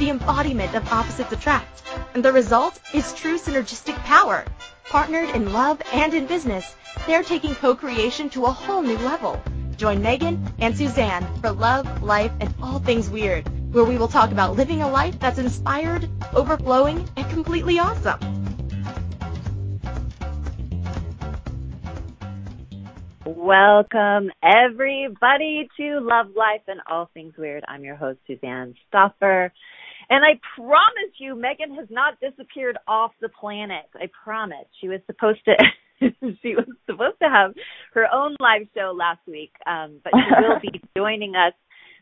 the embodiment of opposites attract, and the result is true synergistic power. Partnered in love and in business, they're taking co-creation to a whole new level. Join Megan and Suzanne for Love, Life, and All Things Weird, where we will talk about living a life that's inspired, overflowing, and completely awesome. Welcome, everybody, to Love, Life, and All Things Weird. I'm your host, Suzanne Stoffer. And I promise you, Megan has not disappeared off the planet. I promise. She was supposed to. she was supposed to have her own live show last week, um, but she will be joining us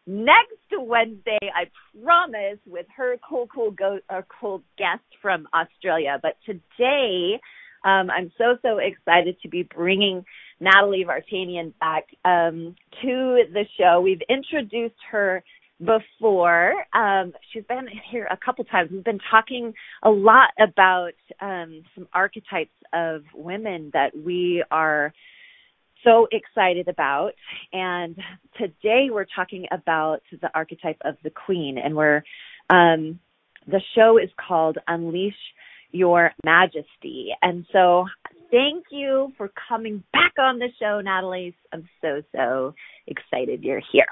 next Wednesday. I promise with her cool, cool, go, uh, cool guest from Australia. But today, um, I'm so so excited to be bringing Natalie Vartanian back um, to the show. We've introduced her before. Um, she's been here a couple times. We've been talking a lot about um, some archetypes of women that we are so excited about. And today we're talking about the archetype of the queen, and we're um, the show is called Unleash Your Majesty. And so, thank you for coming back on the show, Natalie. I'm so so excited you're here.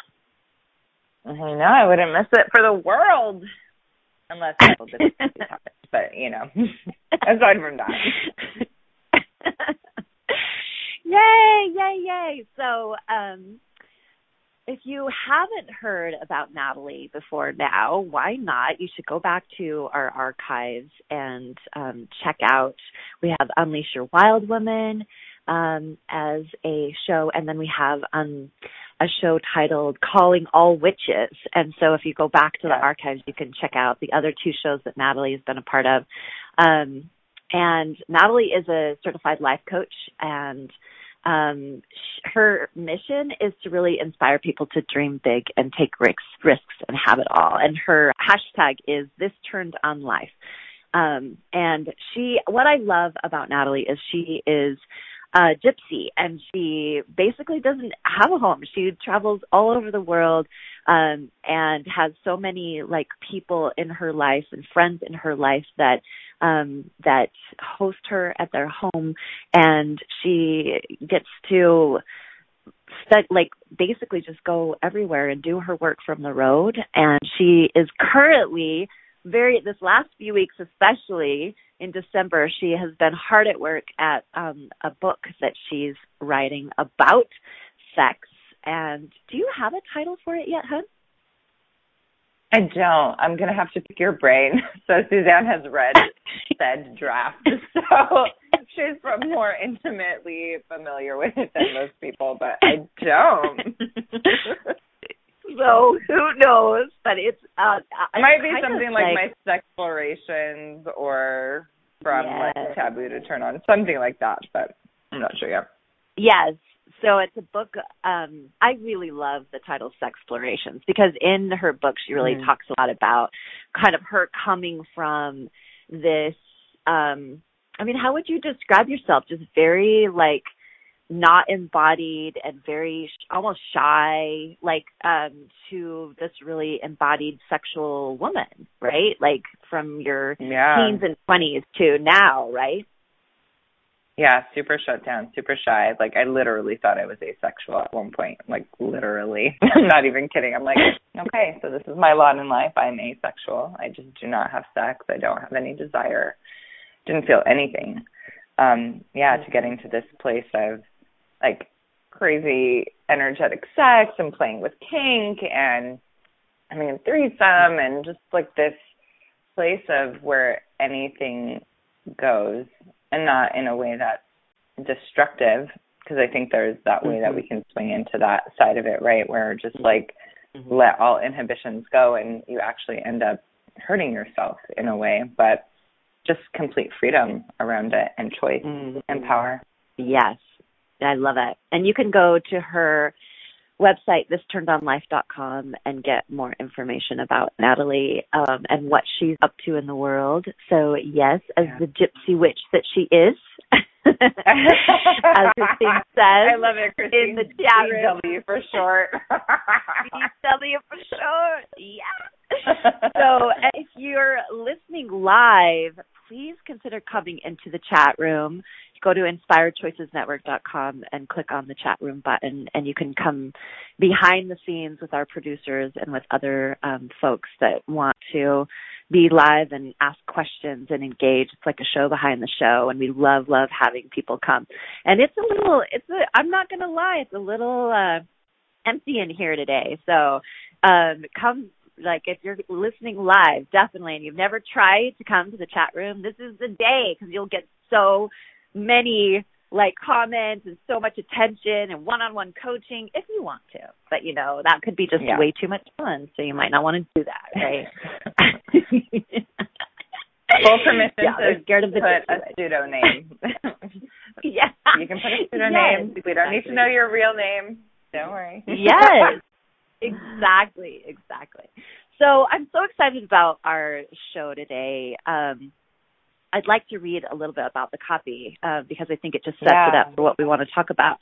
I know I wouldn't miss it for the world, unless people did But you know, aside from that. yay! Yay! Yay! So, um, if you haven't heard about Natalie before now, why not? You should go back to our archives and um, check out. We have Unleash Your Wild Woman um, as a show, and then we have um, a show titled Calling All Witches. And so if you go back to the archives, you can check out the other two shows that Natalie has been a part of. Um, and Natalie is a certified life coach and um, her mission is to really inspire people to dream big and take risks, risks and have it all. And her hashtag is this turned on life. Um, and she, what I love about Natalie is she is uh, gypsy, and she basically doesn't have a home. She travels all over the world um, and has so many like people in her life and friends in her life that um that host her at their home and she gets to stud, like basically just go everywhere and do her work from the road and she is currently very this last few weeks especially in December she has been hard at work at um a book that she's writing about sex and do you have a title for it yet, hun? I don't. I'm gonna have to pick your brain. So Suzanne has read said draft, so she's more intimately familiar with it than most people, but I don't. So who knows? But it's uh it might be something like, like my explorations or from yes. like taboo to turn on, something like that. But I'm not sure yet. Yes. So it's a book um I really love the title Sexplorations because in her book she really mm-hmm. talks a lot about kind of her coming from this um I mean how would you describe yourself just very like not embodied and very sh- almost shy like um to this really embodied sexual woman right? Like from your yeah. teens and 20s to now right? Yeah super shut down super shy. Like i literally thought i was asexual at one point like literally. I'm not even kidding. I'm like okay so this is my lot in life. I'm asexual. I just do not have sex. I don't have any desire. Didn't feel anything. Um yeah to getting to this place of like crazy energetic sex and playing with kink and I mean threesome and just like this place of where anything goes and not in a way that's destructive because I think there's that way mm-hmm. that we mm-hmm. can swing into that side of it right where just like mm-hmm. let all inhibitions go and you actually end up hurting yourself in a way but just complete freedom around it and choice mm-hmm. and power. Yes. I love it. And you can go to her website, thisturnedonlife.com, and get more information about Natalie um, and what she's up to in the world. So, yes, as yeah. the gypsy witch that she is, as Christine says, I love it, Christine. in the chat room. BW for short. BW for short. Yeah. so, if you're listening live, please consider coming into the chat room go to inspiredchoicesnetwork.com and click on the chat room button and you can come behind the scenes with our producers and with other um, folks that want to be live and ask questions and engage. It's like a show behind the show and we love, love having people come. And it's a little, it's a, I'm not going to lie, it's a little, uh, empty in here today. So, um, come like if you're listening live, definitely, and you've never tried to come to the chat room, this is the day because you'll get so many like comments and so much attention and one-on-one coaching if you want to. But you know, that could be just yeah. way too much fun, so you might not want to do that, right? Full permission yeah, to scared of the put a pseudo name. yeah. You can put a pseudo yes, name. We don't need to know your real name. Don't worry. yes. Exactly, exactly. So I'm so excited about our show today. Um, I'd like to read a little bit about the copy uh, because I think it just sets yeah. it up for what we want to talk about.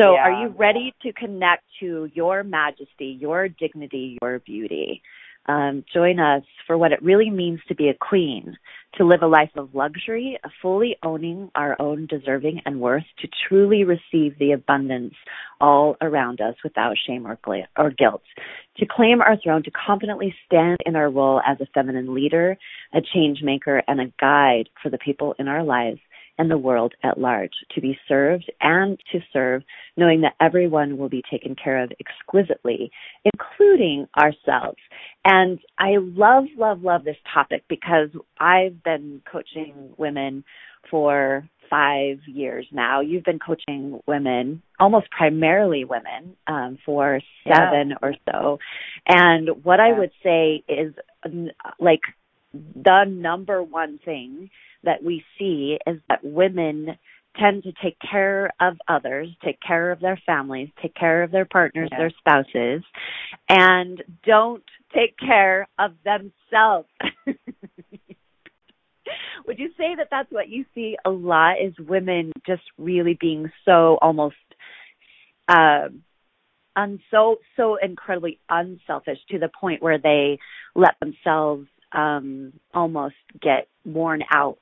So, yeah. are you ready to connect to your majesty, your dignity, your beauty? Um, join us for what it really means to be a queen, to live a life of luxury, fully owning our own deserving and worth, to truly receive the abundance all around us without shame or, or guilt, to claim our throne, to confidently stand in our role as a feminine leader, a change maker, and a guide for the people in our lives and the world at large, to be served and to serve, knowing that everyone will be taken care of exquisitely, including ourselves. And I love, love, love this topic because I've been coaching women for five years now. You've been coaching women, almost primarily women, um, for seven yeah. or so. And what yeah. I would say is like the number one thing that we see is that women tend to take care of others, take care of their families, take care of their partners, yeah. their spouses, and don't take care of themselves. Would you say that that's what you see a lot is women just really being so almost uh, un so so incredibly unselfish to the point where they let themselves um almost get worn out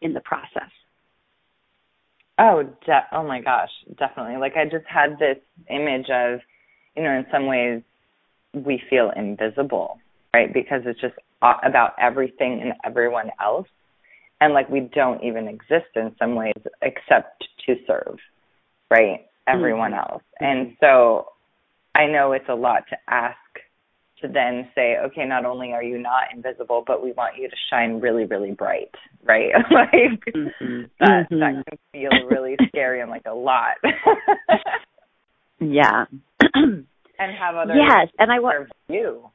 in the process. Oh, de- oh my gosh, definitely. Like I just had this image of, you know, in some ways we feel invisible, right? Because it's just about everything and everyone else. And like we don't even exist in some ways except to serve, right? Everyone mm-hmm. else. And so I know it's a lot to ask to then say, okay, not only are you not invisible, but we want you to shine really, really bright, right? like mm-hmm. that mm-hmm. that can feel really scary and like a lot. yeah. and have others yes, and I want you.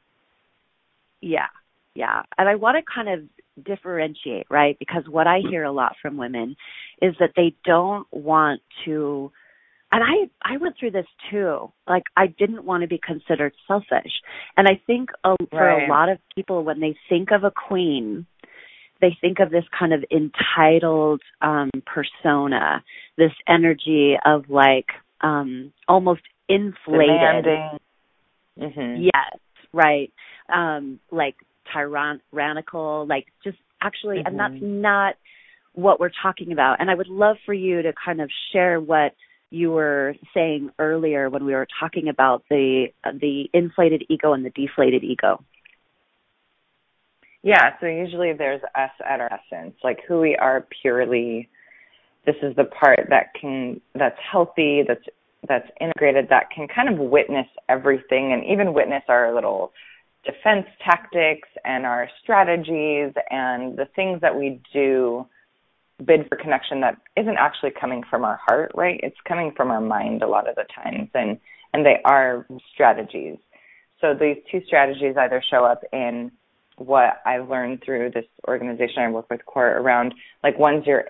Yeah, yeah, and I want to kind of differentiate, right? Because what I hear a lot from women is that they don't want to and I I went through this too. Like I didn't want to be considered selfish. And I think a, for a lot of people when they think of a queen, they think of this kind of entitled um persona, this energy of like um almost inflated. Mm-hmm. Yes, right. Um like tyrannical, like just actually mm-hmm. and that's not what we're talking about. And I would love for you to kind of share what you were saying earlier when we were talking about the the inflated ego and the deflated ego. Yeah, so usually there's us at our essence, like who we are purely. This is the part that can that's healthy, that's that's integrated, that can kind of witness everything and even witness our little defense tactics and our strategies and the things that we do bid for connection that isn't actually coming from our heart, right? It's coming from our mind a lot of the times and and they are strategies. So these two strategies either show up in what I've learned through this organization I work with, Court, around like one's your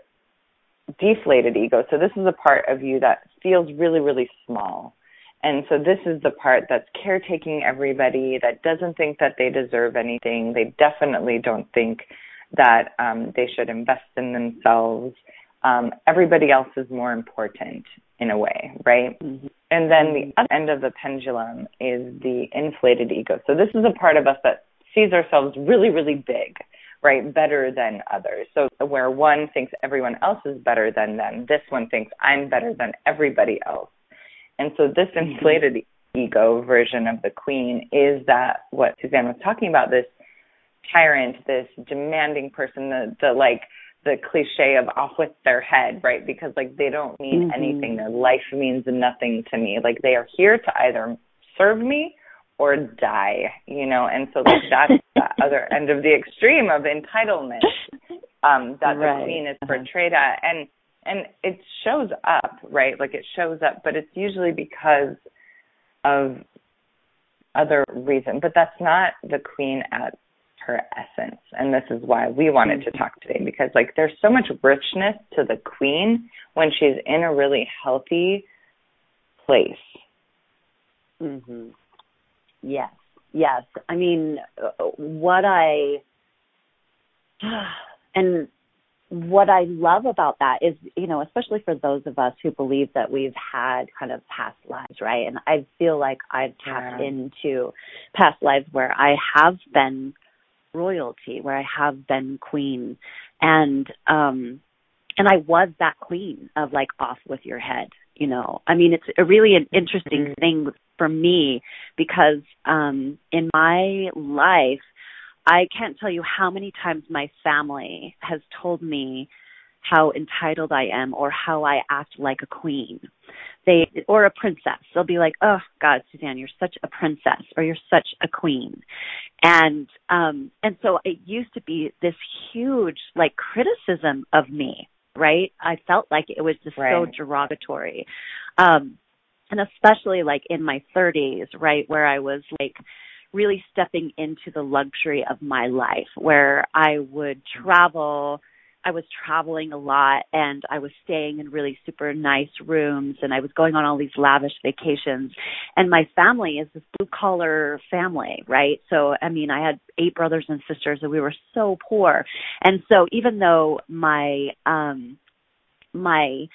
deflated ego. So this is a part of you that feels really, really small. And so this is the part that's caretaking everybody, that doesn't think that they deserve anything. They definitely don't think that um, they should invest in themselves. Um, everybody else is more important in a way, right? Mm-hmm. And then the other end of the pendulum is the inflated ego. So this is a part of us that sees ourselves really, really big, right? Better than others. So where one thinks everyone else is better than them, this one thinks I'm better than everybody else. And so this mm-hmm. inflated ego version of the queen is that what Suzanne was talking about, this tyrant, this demanding person, the, the like the cliche of off with their head, right? Because like they don't mean mm-hmm. anything. Their life means nothing to me. Like they are here to either serve me or die, you know, and so like that's the other end of the extreme of entitlement um that right. the queen is uh-huh. portrayed at. And and it shows up, right? Like it shows up, but it's usually because of other reason. But that's not the queen at her essence. And this is why we wanted to talk today because like there's so much richness to the queen when she's in a really healthy place. Mhm. Yes. Yes. I mean, what I and what I love about that is, you know, especially for those of us who believe that we've had kind of past lives, right? And I feel like I've tapped yeah. into past lives where I have been royalty, where I have been queen, and um, and I was that queen of like off with your head, you know. I mean, it's a really an interesting mm-hmm. thing for me because um, in my life I can't tell you how many times my family has told me how entitled I am or how I act like a queen. They or a princess. They'll be like, "Oh god, Suzanne, you're such a princess or you're such a queen." And um and so it used to be this huge like criticism of me, right? I felt like it was just right. so derogatory. Um and especially like in my 30s, right, where I was like really stepping into the luxury of my life where I would travel. I was traveling a lot and I was staying in really super nice rooms and I was going on all these lavish vacations. And my family is this blue collar family, right? So, I mean, I had eight brothers and sisters and we were so poor. And so even though my, um, my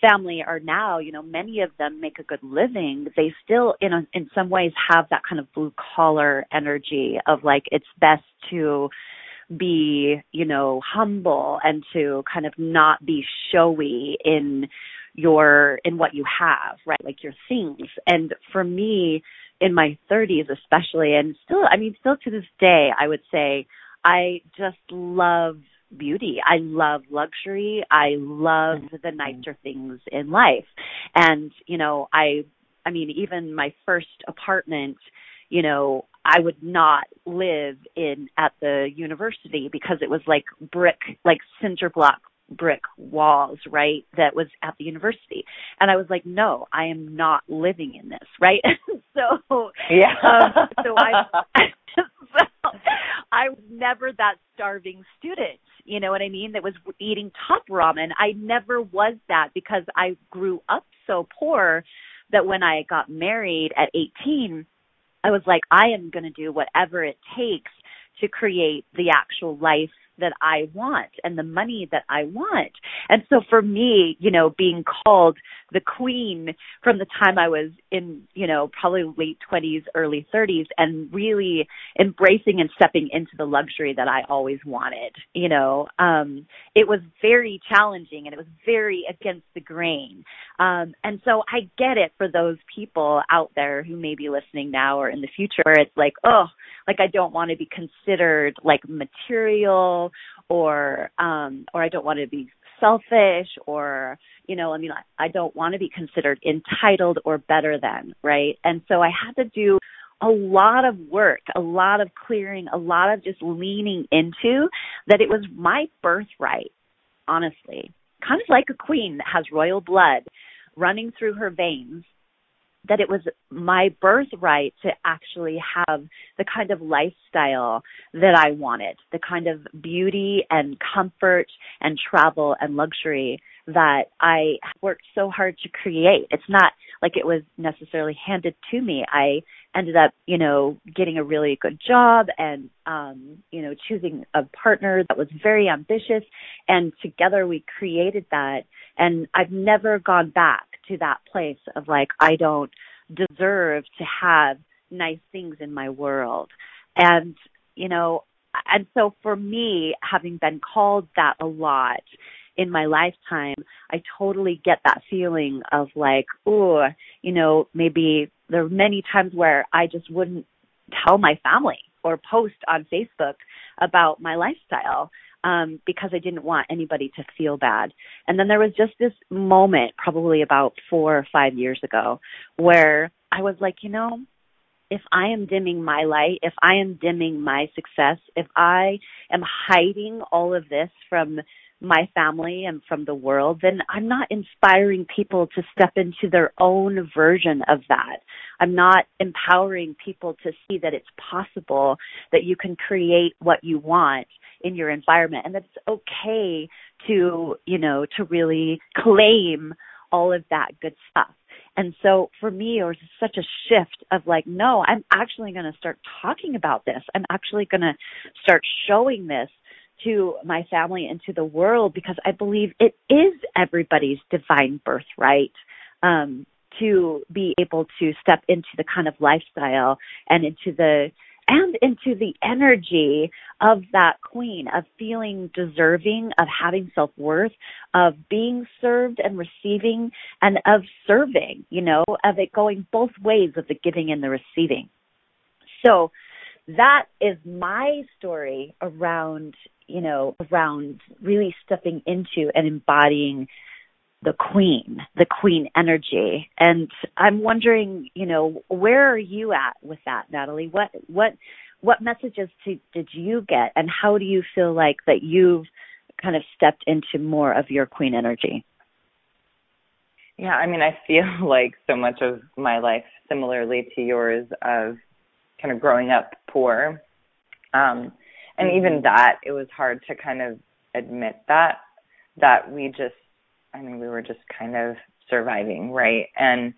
family are now, you know, many of them make a good living, they still in a, in some ways have that kind of blue collar energy of like it's best to be, you know, humble and to kind of not be showy in your in what you have, right? Like your things. And for me in my 30s especially and still I mean still to this day I would say I just love beauty. I love luxury. I love mm-hmm. the nicer things in life. And, you know, I I mean, even my first apartment, you know, I would not live in at the university because it was like brick, like cinder block brick walls, right? That was at the university. And I was like, no, I am not living in this, right? so, yeah. um, so I, so I was never that starving student. You know what I mean? That was eating top ramen. I never was that because I grew up so poor that when I got married at 18, I was like, I am going to do whatever it takes to create the actual life that I want and the money that I want. And so for me, you know, being called the queen from the time I was in, you know, probably late 20s, early 30s and really embracing and stepping into the luxury that I always wanted, you know, um, it was very challenging and it was very against the grain. Um, and so I get it for those people out there who may be listening now or in the future where it's like, oh, like I don't want to be considered like material or um or I don't want to be selfish or you know i mean I, I don't want to be considered entitled or better than right? And so i had to do a lot of work a lot of clearing a lot of just leaning into that it was my birthright honestly. Kind of like a queen that has royal blood running through her veins that it was my birthright to actually have the kind of lifestyle that I wanted, the kind of beauty and comfort and travel and luxury that I worked so hard to create. It's not like it was necessarily handed to me. I ended up, you know, getting a really good job and um, you know, choosing a partner that was very ambitious and together we created that and I've never gone back to that place of like I don't deserve to have nice things in my world. And you know, and so for me having been called that a lot in my lifetime, I totally get that feeling of like, oh, you know, maybe there are many times where I just wouldn't tell my family or post on Facebook about my lifestyle um, because I didn't want anybody to feel bad. And then there was just this moment, probably about four or five years ago, where I was like, you know, if I am dimming my light, if I am dimming my success, if I am hiding all of this from my family and from the world, then I'm not inspiring people to step into their own version of that. I'm not empowering people to see that it's possible that you can create what you want in your environment and that it's okay to, you know, to really claim all of that good stuff. And so for me, it was such a shift of like, no, I'm actually going to start talking about this. I'm actually going to start showing this to my family and to the world because I believe it is everybody's divine birthright um, to be able to step into the kind of lifestyle and into the and into the energy of that queen of feeling deserving of having self-worth of being served and receiving and of serving you know of it going both ways of the giving and the receiving. So that is my story around you know, around really stepping into and embodying the queen, the queen energy. And I'm wondering, you know, where are you at with that, Natalie? What what what messages to, did you get and how do you feel like that you've kind of stepped into more of your queen energy? Yeah, I mean, I feel like so much of my life similarly to yours of kind of growing up poor. Um and even mm-hmm. that it was hard to kind of admit that that we just i mean we were just kind of surviving right and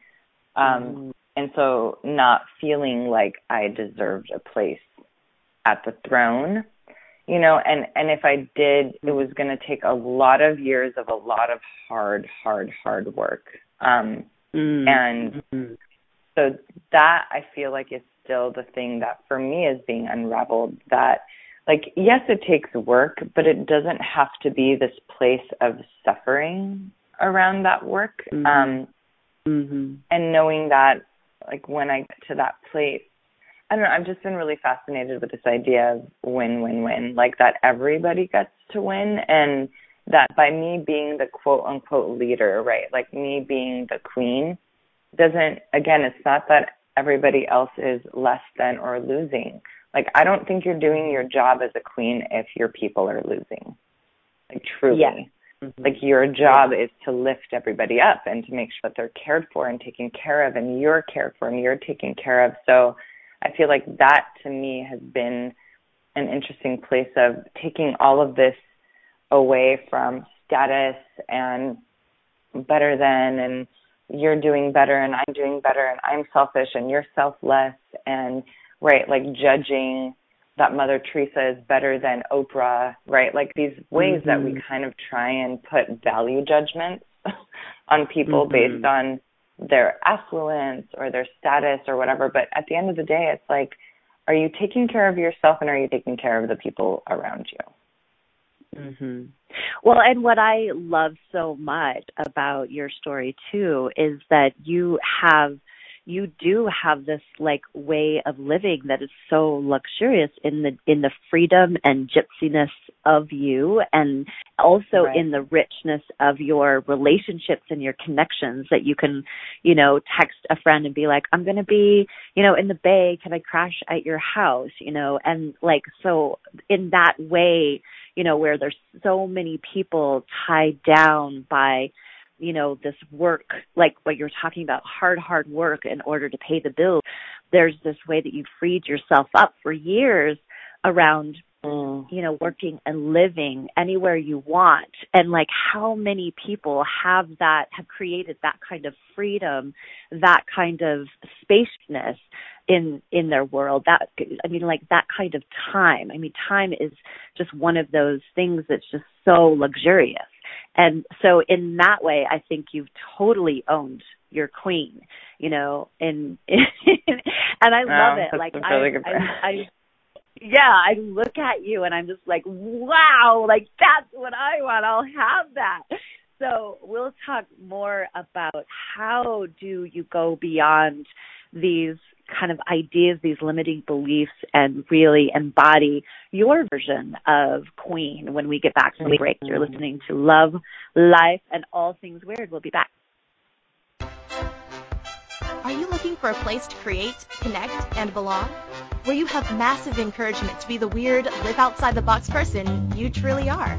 um mm-hmm. and so not feeling like i deserved a place at the throne you know and and if i did it was going to take a lot of years of a lot of hard hard hard work um mm-hmm. and so that i feel like is still the thing that for me is being unraveled that like yes it takes work but it doesn't have to be this place of suffering around that work mm-hmm. um mm-hmm. and knowing that like when i get to that place i don't know i've just been really fascinated with this idea of win win win like that everybody gets to win and that by me being the quote unquote leader right like me being the queen doesn't again it's not that everybody else is less than or losing like I don't think you're doing your job as a queen if your people are losing. Like truly. Yeah. Mm-hmm. Like your job is to lift everybody up and to make sure that they're cared for and taken care of and you're cared for and you're taken care of. So I feel like that to me has been an interesting place of taking all of this away from status and better than and you're doing better and I'm doing better and I'm selfish and you're selfless and right? Like judging that Mother Teresa is better than Oprah, right? Like these ways mm-hmm. that we mm-hmm. kind of try and put value judgments on people mm-hmm. based on their affluence or their status or whatever. But at the end of the day, it's like, are you taking care of yourself and are you taking care of the people around you? Mhm. Well, and what I love so much about your story too is that you have you do have this like way of living that is so luxurious in the in the freedom and gypsiness of you and also right. in the richness of your relationships and your connections that you can you know text a friend and be like i'm going to be you know in the bay can i crash at your house you know and like so in that way you know where there's so many people tied down by you know, this work, like what you're talking about, hard, hard work in order to pay the bills. There's this way that you've freed yourself up for years around Mm. you know, working and living anywhere you want. And like how many people have that, have created that kind of freedom, that kind of spaciousness in, in their world. That, I mean, like that kind of time. I mean, time is just one of those things that's just so luxurious. And so in that way, I think you've totally owned your queen, you know, and, and I love it. Like really I, I, I, yeah, I look at you and I'm just like, wow, like that's what I want. I'll have that. So we'll talk more about how do you go beyond these kind of ideas, these limiting beliefs, and really embody your version of queen when we get back from the break. You're listening to Love, Life, and All Things Weird. We'll be back. Are you looking for a place to create, connect, and belong? Where you have massive encouragement to be the weird, live outside the box person you truly are.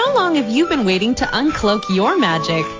How long have you been waiting to uncloak your magic?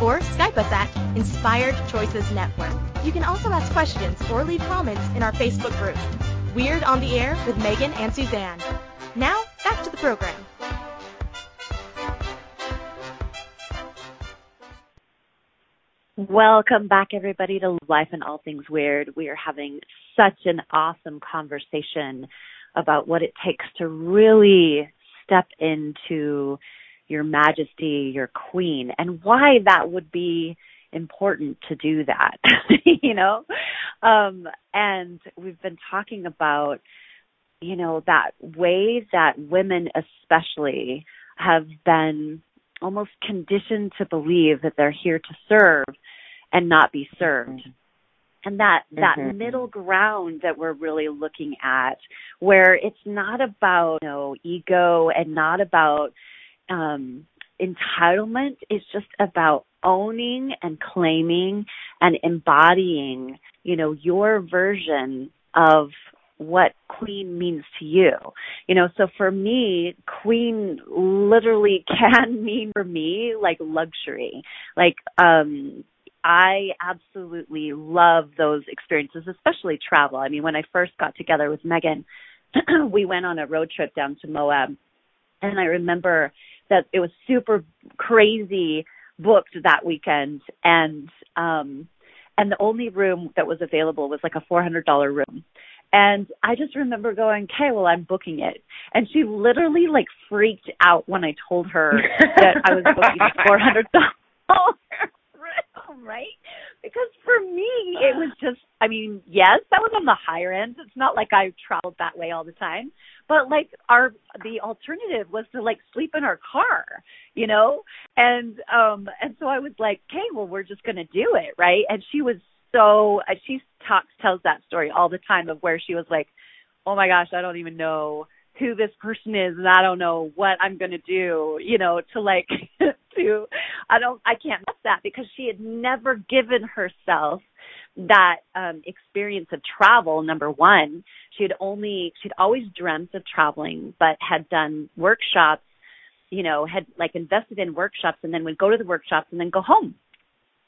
or Skype us at Inspired Choices Network. You can also ask questions or leave comments in our Facebook group. Weird on the Air with Megan and Suzanne. Now, back to the program. Welcome back, everybody, to Life and All Things Weird. We are having such an awesome conversation about what it takes to really step into your majesty, your queen, and why that would be important to do that, you know? Um, and we've been talking about, you know, that way that women especially have been almost conditioned to believe that they're here to serve and not be served. And that that Mhm. middle ground that we're really looking at where it's not about, you know, ego and not about um entitlement, is just about owning and claiming and embodying, you know, your version of what queen means to you. You know, so for me, queen literally can mean for me like luxury. Like um I absolutely love those experiences, especially travel. I mean, when I first got together with Megan, we went on a road trip down to Moab and I remember that it was super crazy booked that weekend. And um and the only room that was available was like a four hundred dollar room. And i just remember going okay well i'm booking it. And she literally like freaked out when i told her that i was booking four hundred dollar room right? Because for me it was just i mean yes that was on the higher end. It's not like i traveled that way all the time. But like our the alternative was to like sleep in our car you know? And um and so i was like okay well we're just going to do it right? And she was so uh, she talks tells that story all the time of where she was like oh my gosh i don't even know who this person is and I don't know what I'm going to do, you know, to like to I don't I can't miss that because she had never given herself that um experience of travel number 1 she had only she'd always dreamt of traveling but had done workshops you know had like invested in workshops and then would go to the workshops and then go home.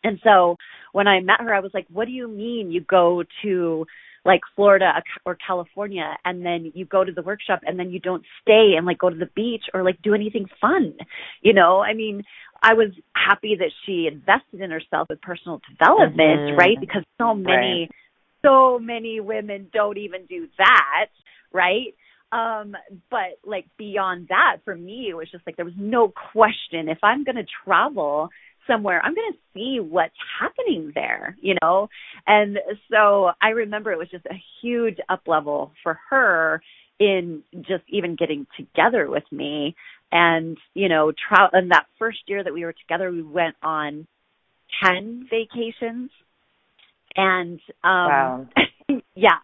And so when I met her I was like what do you mean you go to like Florida or California and then you go to the workshop and then you don't stay and like go to the beach or like do anything fun. You know, I mean, I was happy that she invested in herself with personal development, mm-hmm. right? Because so many right. so many women don't even do that, right? Um, but like beyond that, for me, it was just like there was no question. If I'm going to travel, somewhere, I'm going to see what's happening there, you know? And so I remember it was just a huge up level for her in just even getting together with me. And, you know, tra- in that first year that we were together, we went on 10 vacations. And, um, wow. yeah.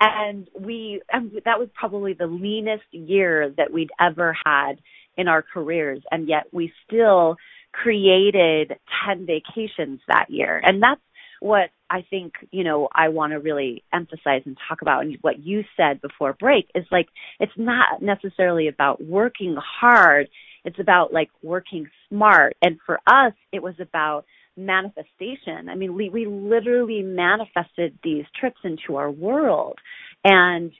And we, and that was probably the leanest year that we'd ever had in our careers. And yet we still created 10 vacations that year. And that's what I think, you know, I want to really emphasize and talk about and what you said before break is like it's not necessarily about working hard, it's about like working smart. And for us, it was about manifestation. I mean, we we literally manifested these trips into our world and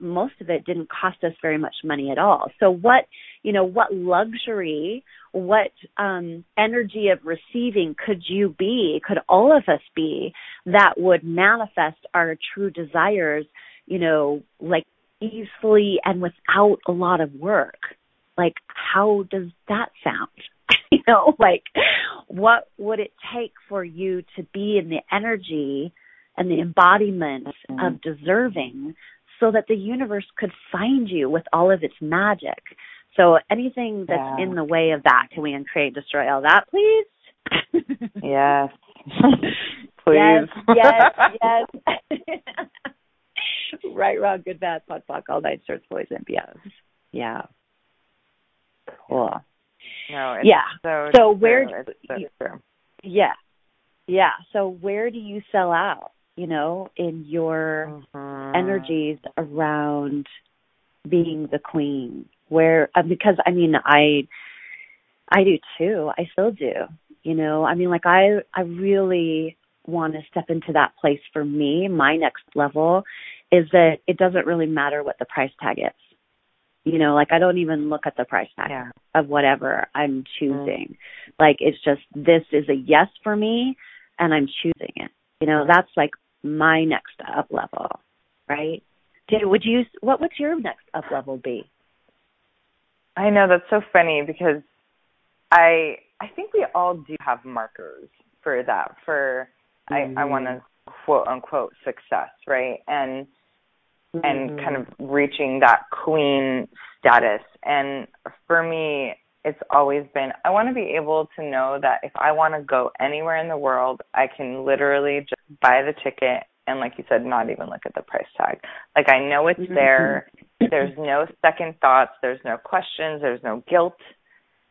most of it didn't cost us very much money at all. So what, you know, what luxury, what um, energy of receiving could you be, could all of us be that would manifest our true desires, you know, like easily and without a lot of work? Like, how does that sound? you know, like, what would it take for you to be in the energy and the embodiment mm-hmm. of deserving so that the universe could find you with all of its magic. So anything that's yeah. in the way of that, can we uncreate, destroy all that, please? yes. please. Yes, yes, yes. right, wrong, good, bad, fuck, fuck, all nine shorts, boys, and BS. Yeah. Cool. No, yeah. So, so where? So. Yeah, yeah. So where do you sell out? You know, in your mm-hmm. energies around being the queen. Where uh, because I mean I I do too. I still do. You know, I mean like I I really want to step into that place for me. My next level is that it doesn't really matter what the price tag is. You know, like I don't even look at the price tag yeah. of whatever I'm choosing. Mm. Like it's just this is a yes for me and I'm choosing it. You know, that's like my next up level, right? Did, would you, what would your next up level be? I know that's so funny because I I think we all do have markers for that for mm-hmm. I I want to quote unquote success, right? And mm-hmm. and kind of reaching that queen status. And for me, it's always been I want to be able to know that if I want to go anywhere in the world, I can literally just buy the ticket and like you said not even look at the price tag. Like I know it's mm-hmm. there. There's no second thoughts, there's no questions, there's no guilt,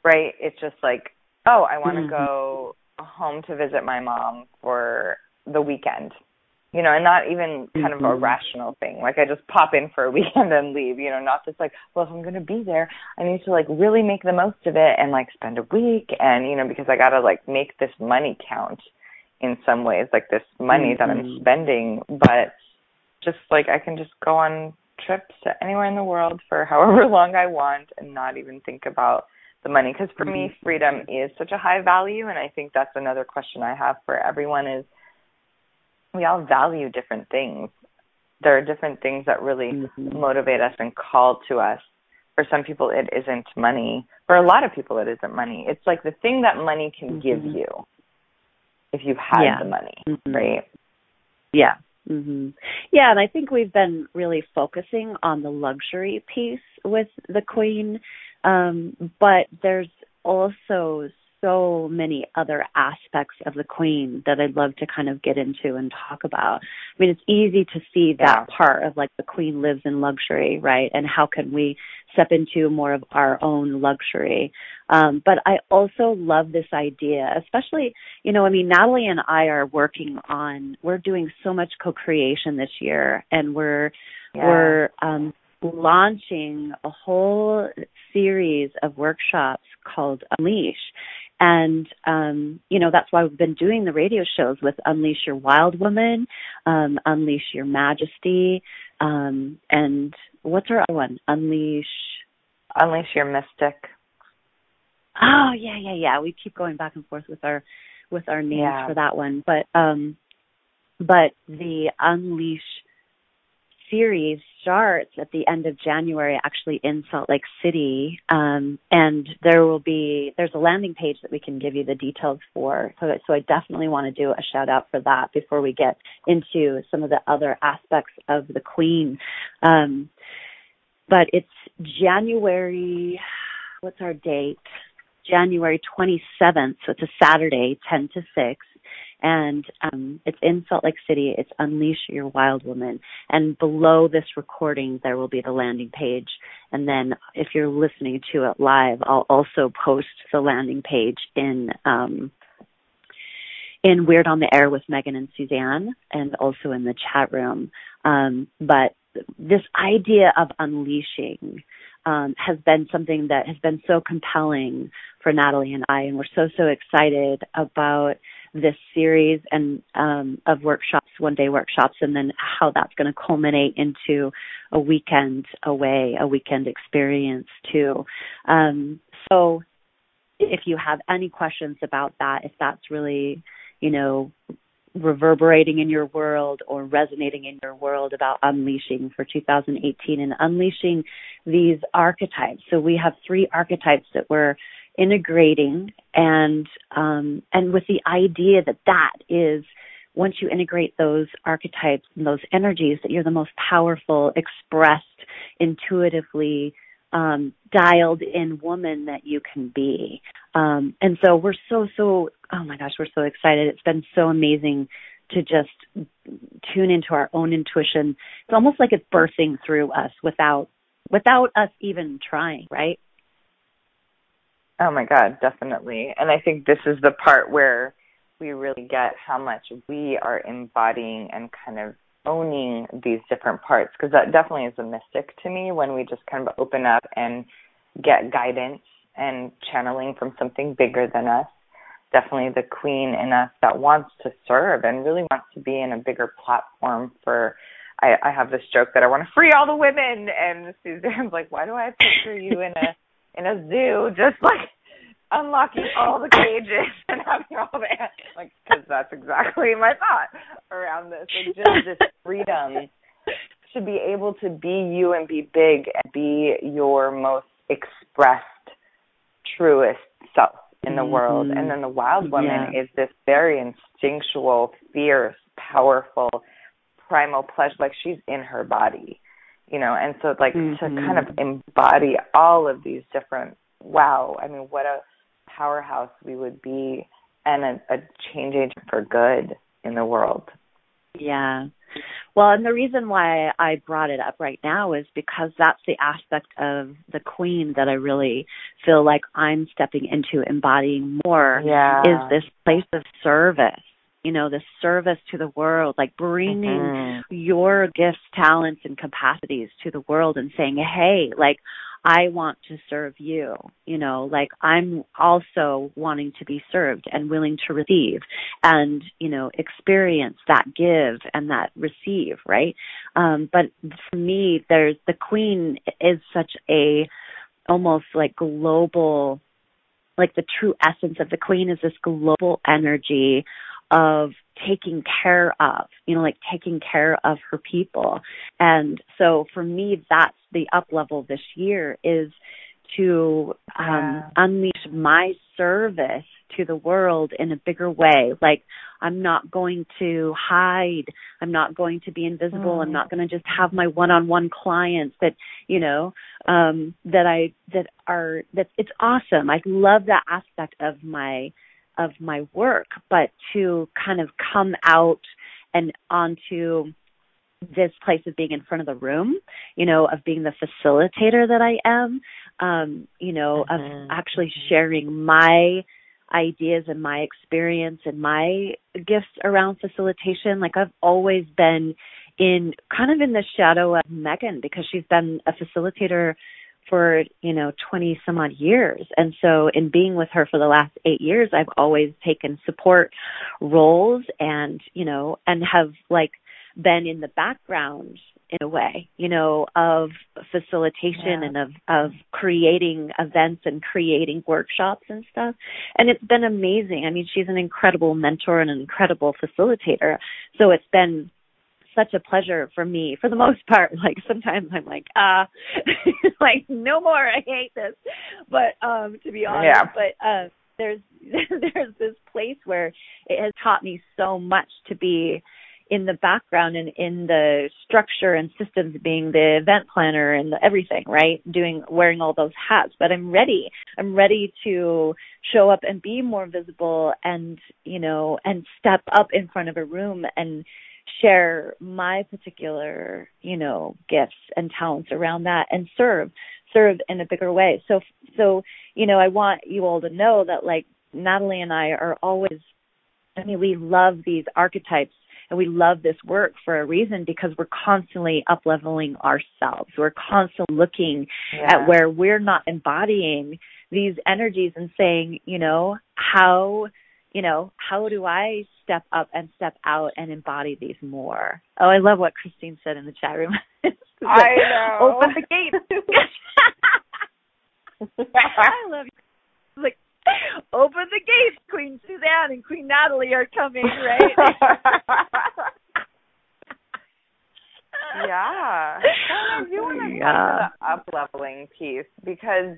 right? It's just like, "Oh, I want to mm-hmm. go home to visit my mom for the weekend." You know, and not even kind of a mm-hmm. rational thing. Like I just pop in for a weekend and leave, you know, not just like, well, if I'm going to be there, I need to like really make the most of it and like spend a week and, you know, because I got to like make this money count in some ways, like this money mm-hmm. that I'm mm-hmm. spending, but just like I can just go on trips to anywhere in the world for however long I want and not even think about the money because for mm-hmm. me freedom is such a high value and I think that's another question I have for everyone is we all value different things. There are different things that really mm-hmm. motivate us and call to us. For some people, it isn't money. For a lot of people, it isn't money. It's like the thing that money can mm-hmm. give you if you had yeah. the money, mm-hmm. right? Yeah. Mhm. Yeah, and I think we've been really focusing on the luxury piece with the queen. Um, but there's also so many other aspects of the queen that I'd love to kind of get into and talk about. I mean, it's easy to see that Yeah. part of like the queen lives in luxury, right? And how can we step into more of our own luxury? Um, but I also love this idea, especially, you know, I mean, Natalie and I are working on, we're doing so much co-creation this year and we're, Yeah. we're, um, launching a whole series of workshops called Unleash. And um, you know, that's why we've been doing the radio shows with Unleash Your Wild Woman, um, Unleash Your Majesty, um, and what's our other one? Unleash Unleash your mystic. Oh yeah, yeah, yeah. We keep going back and forth with our with our names Yeah. for that one. But um but the Unleash series starts at the end of January actually in Salt Lake City. Um and there will be there's a landing page that we can give you the details for. So so I definitely want to do a shout out for that before we get into some of the other aspects of the Queen. Um but it's January what's our date? January 27th, so it's a Saturday, 10 to 6, and um, it's in Salt Lake City. It's Unleash Your Wild Woman, and below this recording there will be the landing page. And then if you're listening to it live, I'll also post the landing page in um, in Weird on the Air with Megan and Suzanne, and also in the chat room. Um, but this idea of unleashing um, has been something that has been so compelling for Natalie and I, and we're so so excited about this series and um, of workshops, one day workshops, and then how that's going to culminate into a weekend away, a weekend experience too. Um, so, if you have any questions about that, if that's really, you know, reverberating in your world or resonating in your world about unleashing for 2018 and unleashing these archetypes. So we have three archetypes that we're integrating and um, and with the idea that that is once you integrate those archetypes and those energies that you're the most powerful expressed intuitively um, dialed in woman that you can be. Um, and so we're so, so, oh my gosh, we're so excited. It's been so amazing to just tune into our own intuition. It's almost like it's bursting through us without, without us even trying, right? Oh my God, definitely. And I think this is the part where we really get how much we are embodying and kind of owning these different parts because that definitely is a mystic to me when we just kind of open up and get guidance and channeling from something bigger than us. Definitely the queen in us that wants to serve and really wants to be in a bigger platform for I, I have this joke that I want to free all the women and Suzanne's like, Why do I picture you in a in a zoo just like unlocking all the cages and having all the like because that's exactly my thought around this like just this freedom to be able to be you and be big and be your most expressed truest self in the mm-hmm. world and then the wild woman yeah. is this very instinctual fierce powerful primal pleasure like she's in her body you know and so like mm-hmm. to kind of embody all of these different wow i mean what a powerhouse we would be and a, a change agent for good in the world. Yeah. Well, and the reason why I brought it up right now is because that's the aspect of the queen that I really feel like I'm stepping into embodying more yeah. is this place of service. You know, the service to the world, like bringing mm-hmm. your gifts, talents, and capacities to the world and saying, hey, like, I want to serve you. You know, like I'm also wanting to be served and willing to receive and, you know, experience that give and that receive, right? Um, but for me, there's the queen is such a almost like global, like the true essence of the queen is this global energy of taking care of, you know, like taking care of her people. And so for me, that's the up level this year is to um unleash my service to the world in a bigger way. Like I'm not going to hide. I'm not going to be invisible. Mm. I'm not going to just have my one-on-one clients that, you know, um that I that are that it's awesome. I love that aspect of my of my work, but to kind of come out and onto this place of being in front of the room, you know, of being the facilitator that I am, um, you know, mm-hmm. of actually sharing my ideas and my experience and my gifts around facilitation. Like I've always been in kind of in the shadow of Megan because she's been a facilitator for, you know, 20 some odd years. And so in being with her for the last eight years, I've always taken support roles and, you know, and have like been in the background in a way, you know, of facilitation yeah. and of of creating events and creating workshops and stuff. And it's been amazing. I mean, she's an incredible mentor and an incredible facilitator. So it's been such a pleasure for me for the most part. Like sometimes I'm like, ah, uh, like no more. I hate this. But um to be honest, yeah. but uh there's there's this place where it has taught me so much to be in the background and in the structure and systems being the event planner and the everything, right? Doing wearing all those hats. But I'm ready. I'm ready to show up and be more visible and, you know, and step up in front of a room and share my particular, you know, gifts and talents around that and serve serve in a bigger way. So so, you know, I want you all to know that like Natalie and I are always I mean, we love these archetypes and we love this work for a reason because we're constantly up leveling ourselves. We're constantly looking yeah. at where we're not embodying these energies and saying, you know, how you know, how do I step up and step out and embody these more? Oh, I love what Christine said in the chat room. like, I know. Open the gate. I love you. Like open the gates, Queen Suzanne and Queen Natalie are coming, right? yeah. Well, I do want to yeah. talk to the up leveling piece because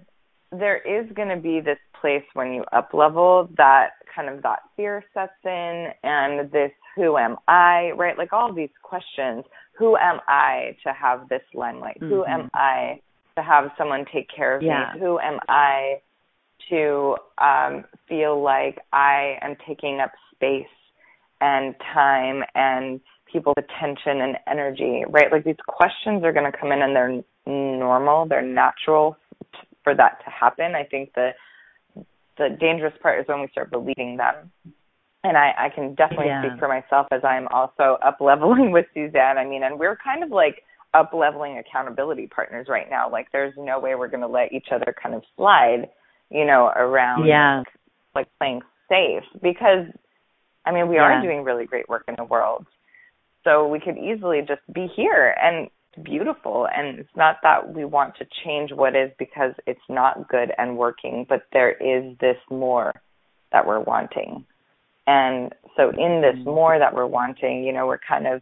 there is going to be this place when you up level that kind of that fear sets in and this who am I, right? Like all these questions. Who am I to have this limelight? Mm-hmm. Who am I to have someone take care of yeah. me? Who am I to um, feel like I am taking up space and time and people's attention and energy, right? Like these questions are going to come in and they're normal, they're natural for that to happen. I think the the dangerous part is when we start believing them. And I, I can definitely yeah. speak for myself as I'm also up leveling with Suzanne. I mean, and we're kind of like up leveling accountability partners right now. Like there's no way we're going to let each other kind of slide you know, around yeah. like, like playing safe because I mean we yeah. are doing really great work in the world. So we could easily just be here and beautiful and it's not that we want to change what is because it's not good and working, but there is this more that we're wanting. And so in this mm-hmm. more that we're wanting, you know, we're kind of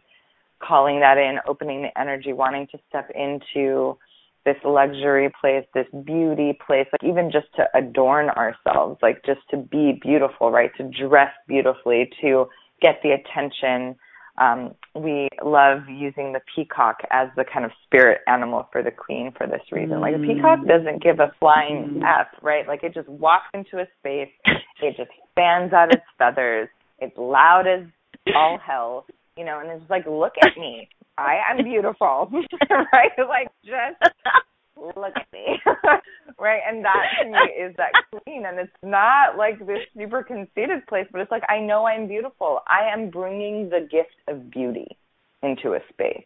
calling that in, opening the energy, wanting to step into this luxury place, this beauty place, like even just to adorn ourselves, like just to be beautiful, right? To dress beautifully, to get the attention. Um, we love using the peacock as the kind of spirit animal for the queen for this reason. Like a peacock mm. doesn't give a flying f, right? Like it just walks into a space, it just fans out its feathers, it's loud as all hell, you know, and it's like, look at me. I am beautiful, right? Like just look at me, right? And that to me is that queen, and it's not like this super conceited place, but it's like I know I'm beautiful. I am bringing the gift of beauty into a space.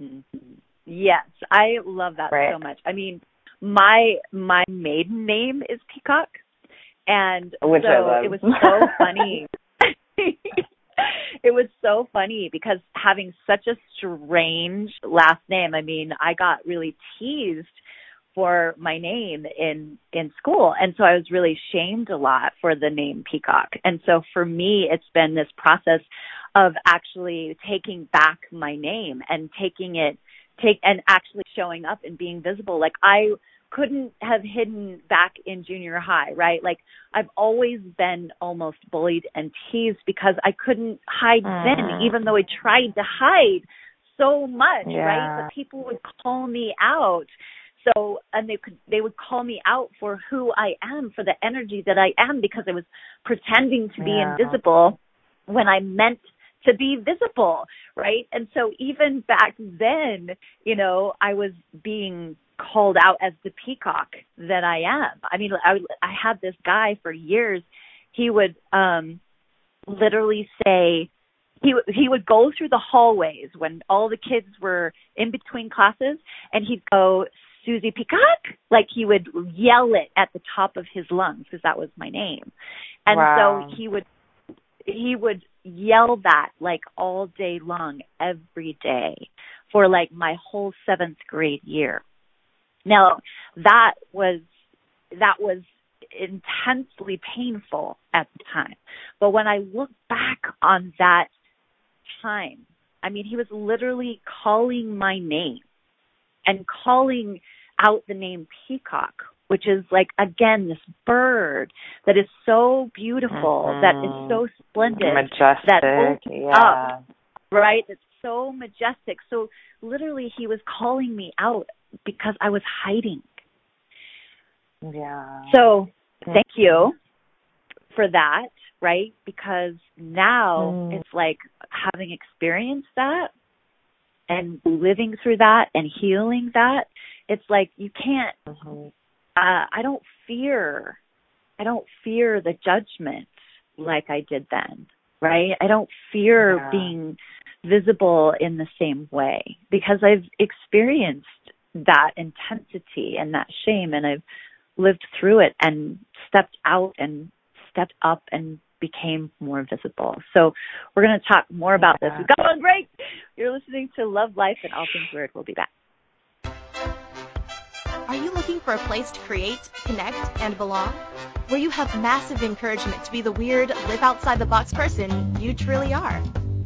Mm-hmm. Yes, I love that right? so much. I mean, my my maiden name is Peacock, and Which so it was so funny. it was so funny because having such a strange last name, I mean, I got really teased for my name in in school and so I was really shamed a lot for the name Peacock. And so for me it's been this process of actually taking back my name and taking it take and actually showing up and being visible. Like I couldn't have hidden back in junior high, right? Like I've always been almost bullied and teased because I couldn't hide mm. then, even though I tried to hide so much, yeah. right? But people would call me out. So and they could they would call me out for who I am, for the energy that I am because I was pretending to be yeah. invisible when I meant to be visible, right? And so even back then, you know, I was being called out as the peacock that I am. I mean, I I had this guy for years. He would um literally say he he would go through the hallways when all the kids were in between classes and he'd go Susie Peacock like he would yell it at the top of his lungs because that was my name. And wow. so he would he would yell that like all day long every day for like my whole 7th grade year. Now, that was that was intensely painful at the time. But when I look back on that time, I mean, he was literally calling my name and calling out the name Peacock, which is like again this bird that is so beautiful, mm-hmm. that is so splendid, majestic, that yeah. up, right? It's so majestic. So literally, he was calling me out because I was hiding. Yeah. So thank you for that, right? Because now mm. it's like having experienced that and living through that and healing that, it's like you can't mm-hmm. uh I don't fear I don't fear the judgment like I did then, right? I don't fear yeah. being visible in the same way because I've experienced that intensity and that shame and I've lived through it and stepped out and stepped up and became more visible. So we're going to talk more about this. We've got one break. You're listening to Love Life and All Things Weird. We'll be back. Are you looking for a place to create, connect, and belong? Where you have massive encouragement to be the weird, live outside the box person you truly are.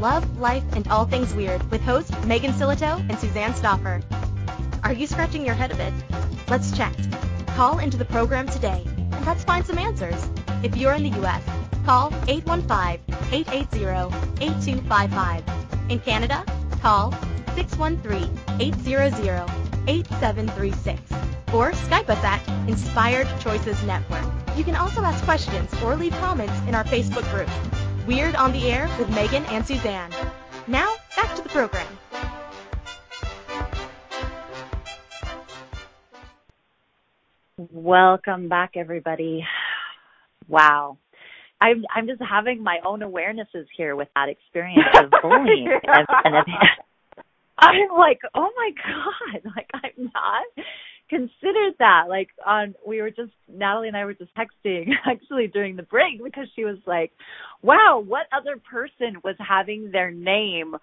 Love, Life, and All Things Weird with hosts Megan Sillito and Suzanne Stoffer. Are you scratching your head a bit? Let's chat. Call into the program today and let's find some answers. If you're in the U.S., call 815-880-8255. In Canada, call 613-800-8736 or Skype us at Inspired Choices Network. You can also ask questions or leave comments in our Facebook group. Weird on the Air with Megan and Suzanne. Now, back to the program. Welcome back, everybody. Wow. I'm I'm just having my own awarenesses here with that experience of bullying, and, and I'm like, oh my god, like I'm not considered that. Like on we were just Natalie and I were just texting actually during the break because she was like, Wow, what other person was having their name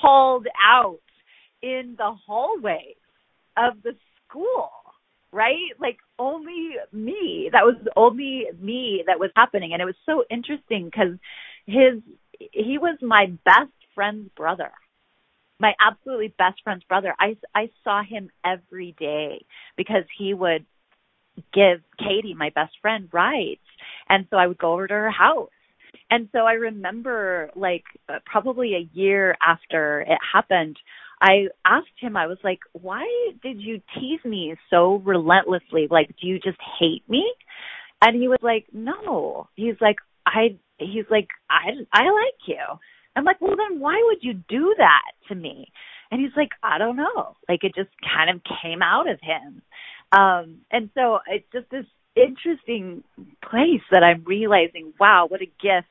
called out in the hallway of the school? right? Like only me. That was only me that was happening. And it was so interesting because his, he was my best friend's brother. My absolutely best friend's brother. I, I saw him every day because he would give Katie, my best friend, rides. And so I would go over to her house. And so I remember like uh, probably a year after it happened, I asked him, I was like, why did you tease me so relentlessly? Like, do you just hate me? And he was like, no. He's like, I, he's like, I, I like you. I'm like, well, then why would you do that to me? And he's like, I don't know. Like, it just kind of came out of him. Um, and so it's just this interesting place that I'm realizing, wow, what a gift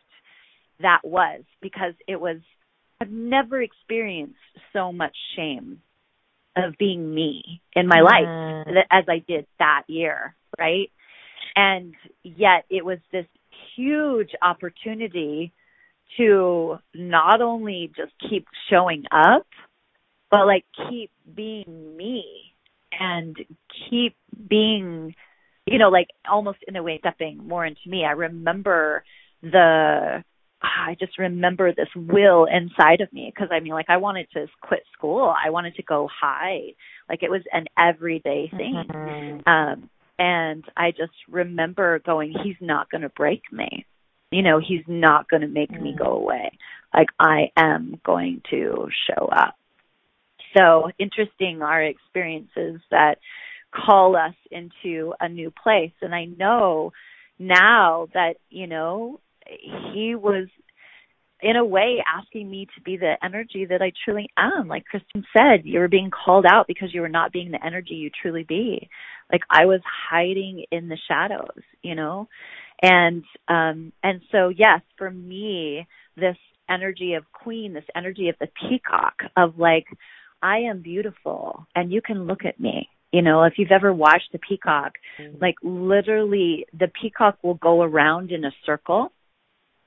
that was because it was I've never experienced so much shame of being me in my mm. life as I did that year, right? And yet it was this huge opportunity to not only just keep showing up, but like keep being me and keep being, you know, like almost in a way stepping more into me. I remember the I just remember this will inside of me because I mean, like, I wanted to quit school. I wanted to go hide. Like, it was an everyday thing. Mm-hmm. Um, and I just remember going, he's not going to break me. You know, he's not going to make mm-hmm. me go away. Like, I am going to show up. So interesting our experiences that call us into a new place. And I know now that, you know, he was in a way asking me to be the energy that I truly am. Like Kristen said, you were being called out because you were not being the energy you truly be. Like I was hiding in the shadows, you know? And um and so yes, for me, this energy of queen, this energy of the peacock of like I am beautiful and you can look at me. You know, if you've ever watched the peacock, mm-hmm. like literally the peacock will go around in a circle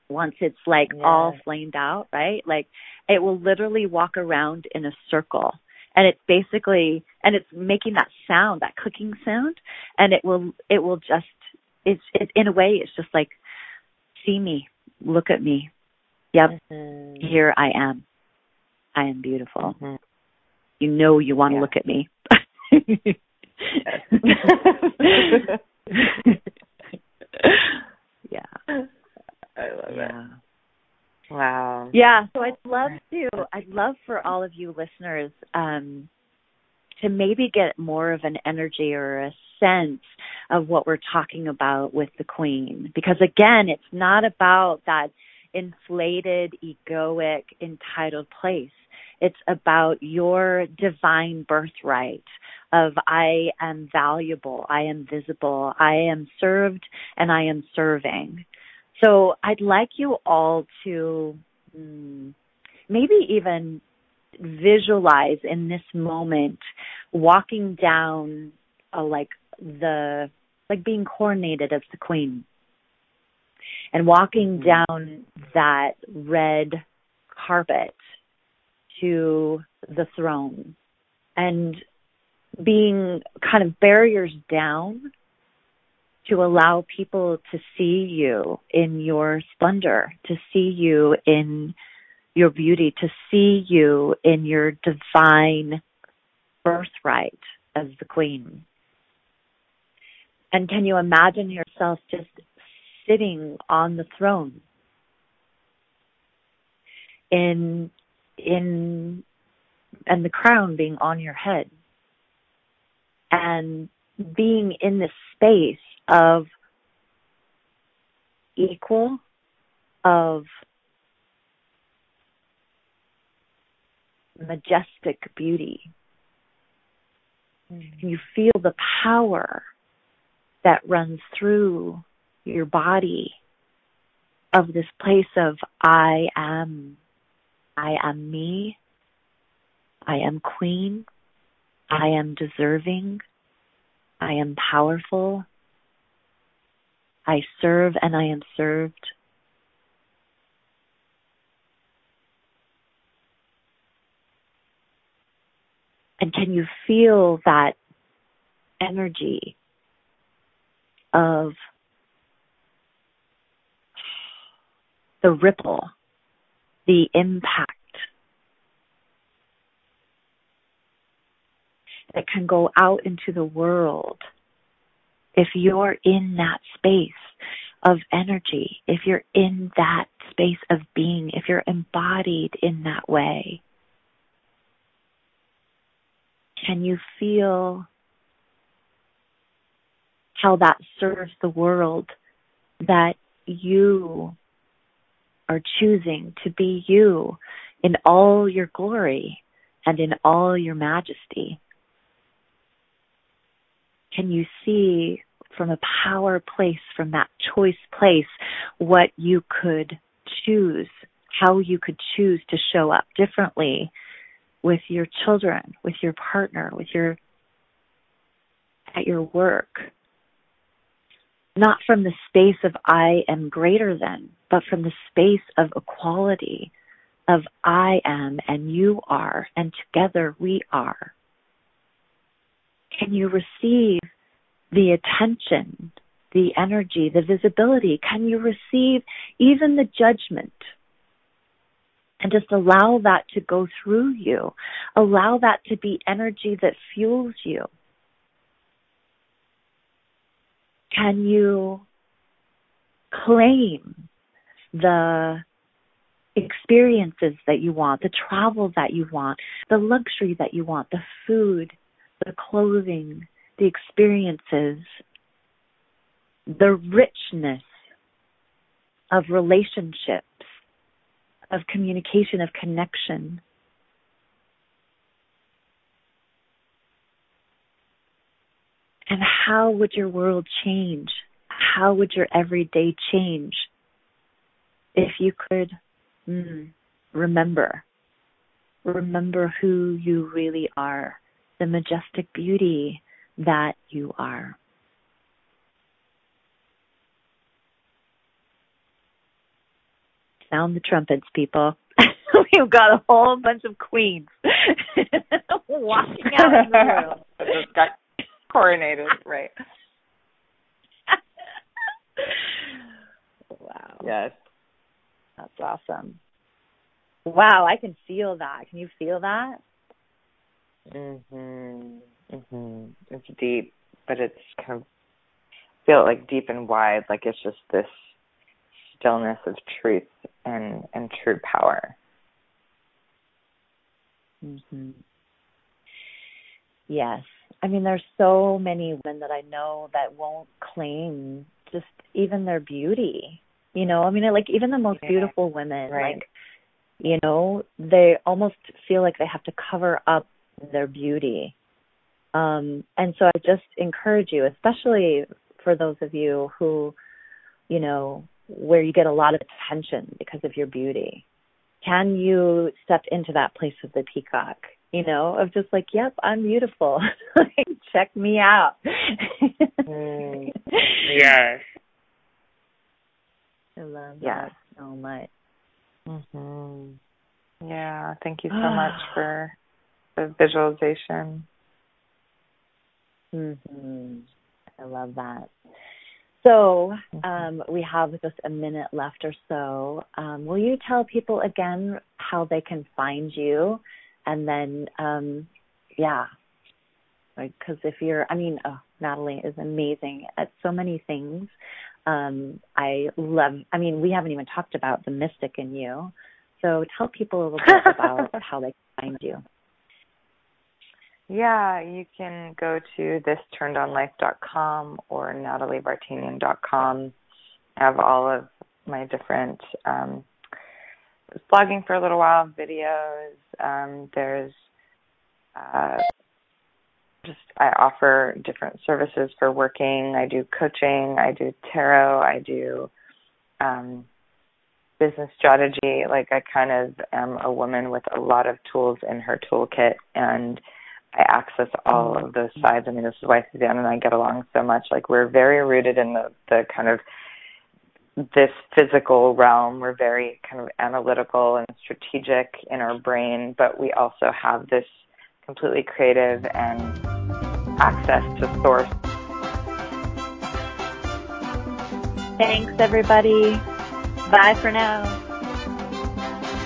once it's like yeah. all flamed out, right? Like it will literally walk around in a circle. And it's basically and it's making that sound, that clicking sound, and it will it will just it's it, in a way it's just like see me, look at me. Yep. Mm-hmm. Here I am. I am beautiful. Mm-hmm. You know you want to yeah. look at me. yeah. I love yeah. it. Wow. Yeah. So I'd love to I'd love for all of you listeners um to maybe get more of an energy or a sense of what we're talking about with the queen. Because again it's not about that inflated egoic entitled place. It's about your divine birthright of I am valuable, I am visible, I am served, and I am serving. So I'd like you all to mm, maybe even visualize in this moment walking down a, like the like being coronated as the queen and walking mm-hmm. down that red carpet to the throne and being kind of barriers down to allow people to see you in your splendor, to see you in your beauty, to see you in your divine birthright as the queen. And can you imagine yourself just sitting on the throne in in and the crown being on your head and being in this space of equal, of majestic beauty. Mm. You feel the power that runs through your body of this place of I am, I am me, I am queen, I am deserving, I am powerful, I serve and I am served. And can you feel that energy of the ripple, the impact that can go out into the world if you're in that space of energy, if you're in that space of being, if you're embodied in that way. Can you feel how that serves the world that you are choosing to be you in all your glory and in all your majesty? Can you see from a power place, from that choice place, what you could choose, how you could choose to show up differently with your children, with your partner, with your at your work. Not from the space of I am greater than, but from the space of equality, of I am and you are, and together we are. Can you receive the attention, the energy, the visibility? Can you receive even the judgment? And just allow that to go through you. Allow that to be energy that fuels you. Can you claim the experiences that you want, the travel that you want, the luxury that you want, the food, the clothing, the experiences, the richness of relationships, of communication, of connection. And how would your world change? How would your everyday change if you could mm, remember? Remember who you really are, the majestic beauty that you are. Sound the trumpets, people. We've got a whole bunch of queens walking out in the room. Just got coronated, right? wow. Yes. That's awesome. Wow, I can feel that. Can you feel that? Mhm. Mhm. It's deep, but it's kind of feel like deep and wide, like it's just this stillness of truth and and true power. Mhm. Yes. I mean there's so many women that I know that won't claim just even their beauty. You know, I mean like even the most Yeah. beautiful women Right. like you know, they almost feel like they have to cover up their beauty. Um, and so I just encourage you, especially for those of you who, you know, where you get a lot of attention because of your beauty. Can you step into that place of the peacock? You know, of just like, yep, I'm beautiful. like, check me out. Mm. Yes. I love Yes. that so much. Mhm. Yeah, thank you so much for the visualization. hmm I love that. So um, we have just a minute left or so. Um, will you tell people again how they can find you, and then um, yeah, because if you're, I mean, oh, Natalie is amazing at so many things. Um, I love. I mean, we haven't even talked about the mystic in you. So tell people a little bit about how they can find you. Yeah, you can go to thisturnedonlife.com or natalievartanian.com. I have all of my different um blogging for a little while, videos. Um there's uh just I offer different services for working. I do coaching, I do tarot, I do um business strategy. Like I kind of am a woman with a lot of tools in her toolkit and I access all of mm. those sides. I mean, this is why Suzanne and I get along so much. Like we're very rooted in the the kind of this physical realm. We're very kind of analytical and strategic in our brain, but we also have this completely creative and access to source. Thanks, everybody. Bye for now.